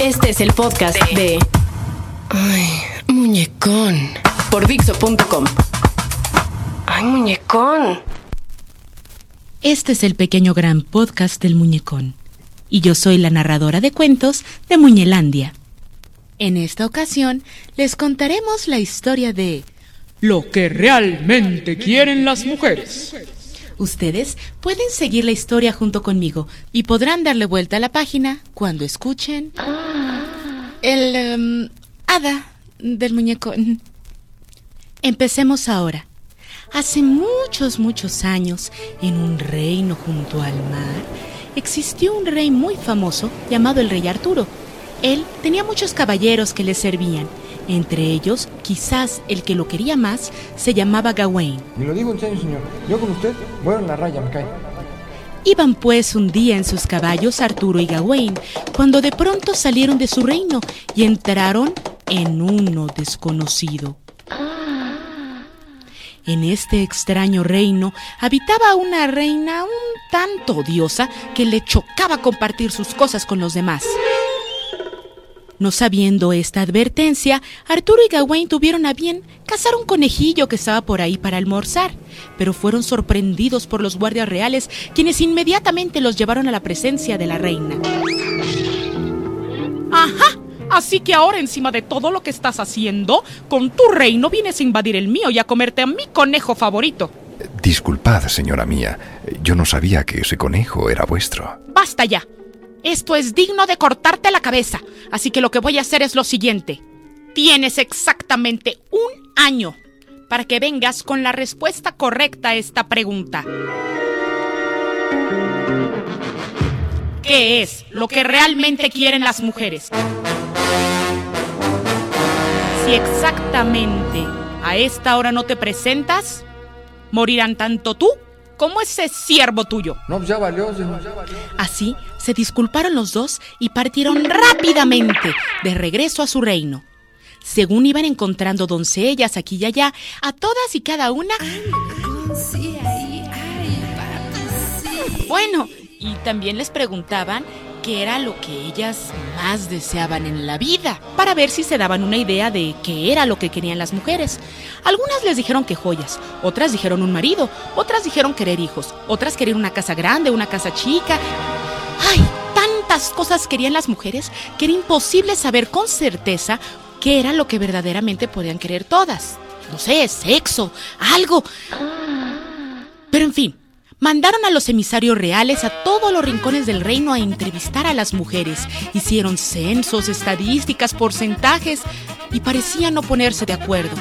Este es el podcast de. Ay, muñecón. Por Dixo.com. Ay, muñecón. Este es el pequeño gran podcast del muñecón. Y yo soy la narradora de cuentos de Muñelandia. En esta ocasión les contaremos la historia de Lo que realmente quieren las mujeres. Ustedes pueden seguir la historia junto conmigo y podrán darle vuelta a la página cuando escuchen el em, hada del muñecón. Empecemos ahora. Hace muchos, muchos años, en un reino junto al mar, existió un rey muy famoso llamado el rey Arturo. Él tenía muchos caballeros que le servían. Entre ellos, quizás el que lo quería más, se llamaba Gawain. Y lo digo en serio, señor. Yo con usted voy a la raya, me cae. Iban pues un día en sus caballos Arturo y Gawain, cuando de pronto salieron de su reino y entraron en uno desconocido. En este extraño reino habitaba una reina un tanto odiosa que le chocaba compartir sus cosas con los demás. No sabiendo esta advertencia, Arturo y Gawain tuvieron a bien cazar un conejillo que estaba por ahí para almorzar, pero fueron sorprendidos por los guardias reales, quienes inmediatamente los llevaron a la presencia de la reina. ¡Ajá! Así que ahora encima de todo lo que estás haciendo, con tu reino vienes a invadir el mío y a comerte a mi conejo favorito. Disculpad, señora mía. Yo no sabía que ese conejo era vuestro. Basta ya. Esto es digno de cortarte la cabeza, así que lo que voy a hacer es lo siguiente. Tienes exactamente un año para que vengas con la respuesta correcta a esta pregunta. ¿Qué es lo que realmente quieren las mujeres? Si exactamente a esta hora no te presentas, morirán tanto tú como ese siervo tuyo. No, ya valió, señor. Así se disculparon los dos y partieron rápidamente de regreso a su reino. Según iban encontrando doncellas aquí y allá, a todas y cada una. Bueno, y también les preguntaban qué era lo que ellas más deseaban en la vida, para ver si se daban una idea de qué era lo que querían las mujeres. Algunas les dijeron que joyas, otras dijeron un marido, otras dijeron querer hijos, otras querían una casa grande, una casa chica. ¡Ay! Tantas cosas querían las mujeres que era imposible saber con certeza qué era lo que verdaderamente podían querer todas. No sé, sexo, algo. Pero en fin, Mandaron a los emisarios reales a todos los rincones del reino a entrevistar a las mujeres. Hicieron censos, estadísticas, porcentajes y parecían no ponerse de acuerdo.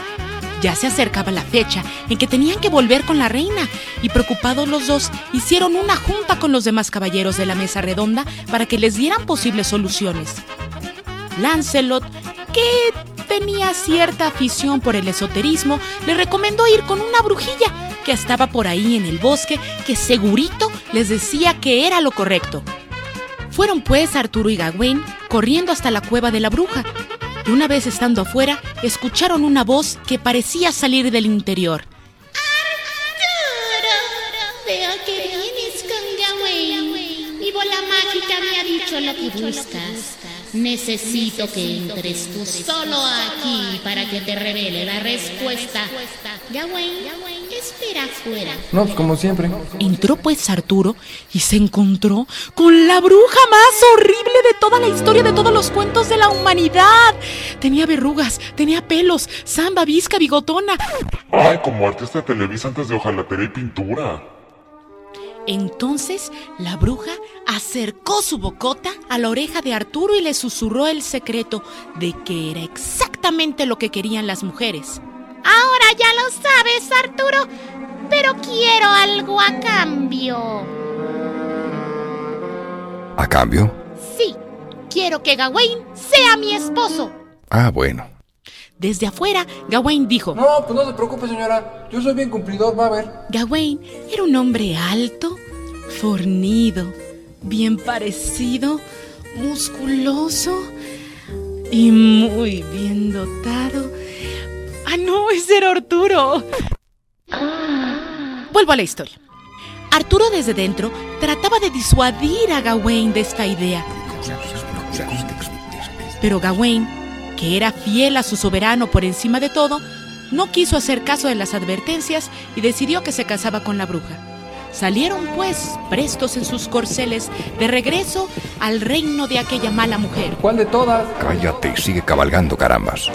Ya se acercaba la fecha en que tenían que volver con la reina y preocupados los dos hicieron una junta con los demás caballeros de la mesa redonda para que les dieran posibles soluciones. Lancelot, que tenía cierta afición por el esoterismo, le recomendó ir con una brujilla que estaba por ahí en el bosque, que segurito les decía que era lo correcto. Fueron pues Arturo y Gawain corriendo hasta la cueva de la bruja, y una vez estando afuera, escucharon una voz que parecía salir del interior. Arturo, veo que vienes con Gawain. Mi bola mágica me ha dicho lo que buscas. Necesito que entres tú solo aquí para que te revele la respuesta. Gawain, espera afuera. No, pues como siempre. Entró pues Arturo y se encontró con la bruja más horrible de toda la historia de todos los cuentos de la humanidad. Tenía verrugas, tenía pelos, samba, visca, bigotona. Ay, como artista de Televisa antes de hojalatería y pintura. Entonces la bruja acercó su bocota a la oreja de Arturo y le susurró el secreto de que era exactamente lo que querían las mujeres. Ahora ya lo sabes, Arturo, pero quiero algo a cambio. ¿A cambio? Sí, quiero que Gawain sea mi esposo. Ah, bueno. Desde afuera, Gawain dijo, No, pues no se preocupe, señora. Yo soy bien cumplidor, va a ver. Gawain era un hombre alto, fornido, bien parecido, musculoso y muy bien dotado. Ah, no, ese era Arturo. Vuelvo a la historia. Arturo desde dentro trataba de disuadir a Gawain de esta idea. Pero Gawain, que era fiel a su soberano por encima de todo, no quiso hacer caso de las advertencias y decidió que se casaba con la bruja. Salieron pues, prestos en sus corceles, de regreso al reino de aquella mala mujer. ¿Cuál de todas? Cállate y sigue cabalgando, carambas.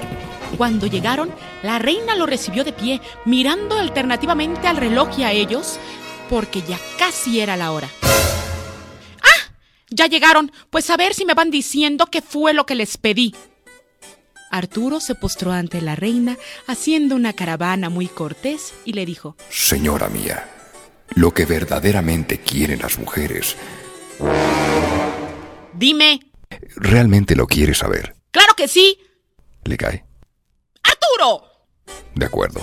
Cuando llegaron, la reina lo recibió de pie, mirando alternativamente al reloj y a ellos, porque ya casi era la hora. ¡Ah! Ya llegaron, pues a ver si me van diciendo qué fue lo que les pedí. Arturo se postró ante la reina, haciendo una caravana muy cortés, y le dijo, Señora mía, lo que verdaderamente quieren las mujeres, Dime. ¿realmente lo quiere saber? Claro que sí. ¿Le cae? Arturo. De acuerdo.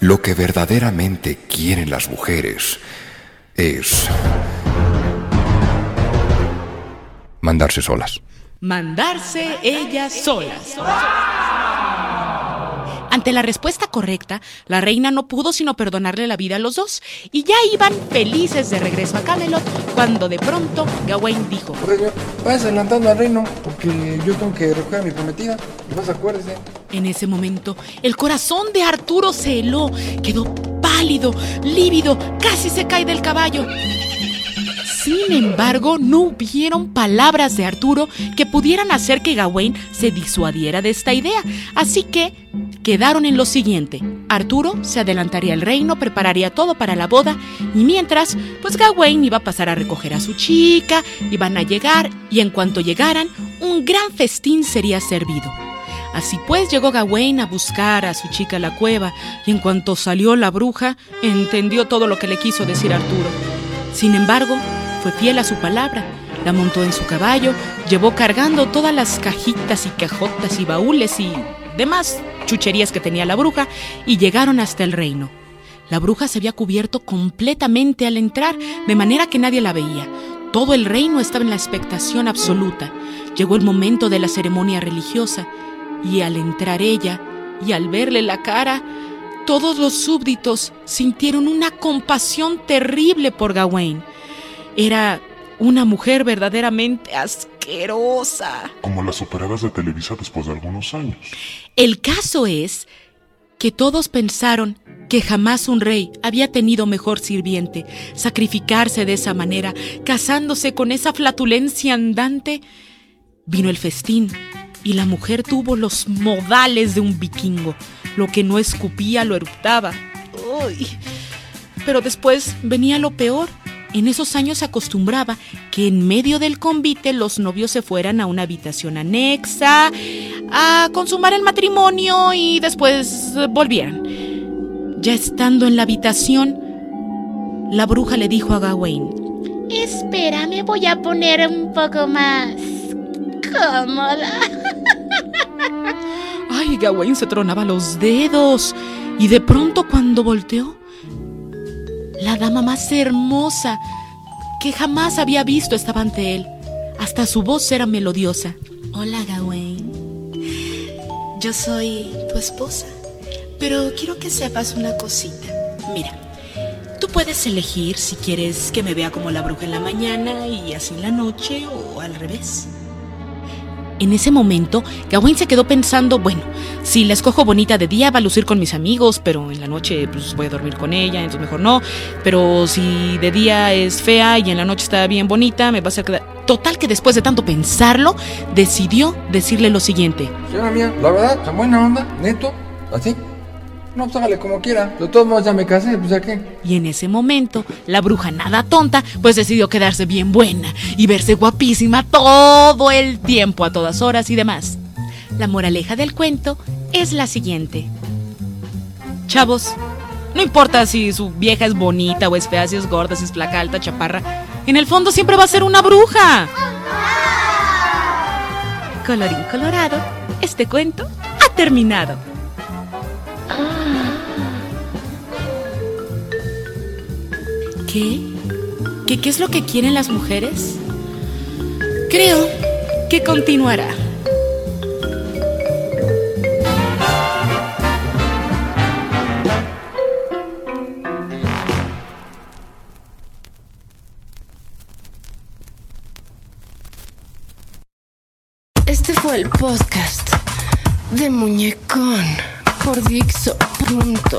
Lo que verdaderamente quieren las mujeres es... mandarse solas. Mandarse ellas solas. Ante la respuesta correcta, la reina no pudo sino perdonarle la vida a los dos, y ya iban felices de regreso a Camelot, cuando de pronto Gawain dijo, Rey, vayas adelantando al reino, porque yo tengo que recoger a mi prometida. Y vas, acuérdese. En ese momento, el corazón de Arturo se heló, quedó pálido, lívido, casi se cae del caballo. Sin embargo, no hubieron palabras de Arturo que pudieran hacer que Gawain se disuadiera de esta idea. Así que quedaron en lo siguiente. Arturo se adelantaría al reino, prepararía todo para la boda y mientras, pues Gawain iba a pasar a recoger a su chica, iban a llegar y en cuanto llegaran, un gran festín sería servido. Así pues llegó Gawain a buscar a su chica a la cueva y en cuanto salió la bruja, entendió todo lo que le quiso decir Arturo. Sin embargo, fue fiel a su palabra, la montó en su caballo, llevó cargando todas las cajitas y cajotas y baúles y demás chucherías que tenía la bruja y llegaron hasta el reino. La bruja se había cubierto completamente al entrar, de manera que nadie la veía. Todo el reino estaba en la expectación absoluta. Llegó el momento de la ceremonia religiosa y al entrar ella y al verle la cara, todos los súbditos sintieron una compasión terrible por Gawain. Era una mujer verdaderamente asquerosa. Como las operadas de Televisa después de algunos años. El caso es que todos pensaron que jamás un rey había tenido mejor sirviente. Sacrificarse de esa manera, casándose con esa flatulencia andante. Vino el festín y la mujer tuvo los modales de un vikingo. Lo que no escupía lo eruptaba. Uy. Pero después venía lo peor. En esos años se acostumbraba que en medio del convite los novios se fueran a una habitación anexa a consumar el matrimonio y después volvieran. Ya estando en la habitación, la bruja le dijo a Gawain, Espera, me voy a poner un poco más cómoda. Ay, Gawain se tronaba los dedos y de pronto cuando volteó, la dama más hermosa que jamás había visto estaba ante él. Hasta su voz era melodiosa. Hola, Gawain. Yo soy tu esposa, pero quiero que sepas una cosita. Mira, tú puedes elegir si quieres que me vea como la bruja en la mañana y así en la noche o al revés. En ese momento, Gawain se quedó pensando, bueno, si la escojo bonita de día va a lucir con mis amigos, pero en la noche pues voy a dormir con ella, entonces mejor no. Pero si de día es fea y en la noche está bien bonita, me va a quedar... Total que después de tanto pensarlo, decidió decirle lo siguiente. Señora mía, la verdad, tan buena onda, neto, así. No, pues hágale como quiera. De todos modos ya me casé, pues ya qué. Y en ese momento, la bruja nada tonta, pues decidió quedarse bien buena y verse guapísima todo el tiempo, a todas horas y demás. La moraleja del cuento es la siguiente. Chavos, no importa si su vieja es bonita o es fea, si es gorda, si es flaca, alta, chaparra, en el fondo siempre va a ser una bruja. Colorín colorado, este cuento ha terminado. ¿Qué? ¿Qué, ¿Qué es lo que quieren las mujeres? Creo que continuará. Este fue el podcast de Muñecón por Dixo.com.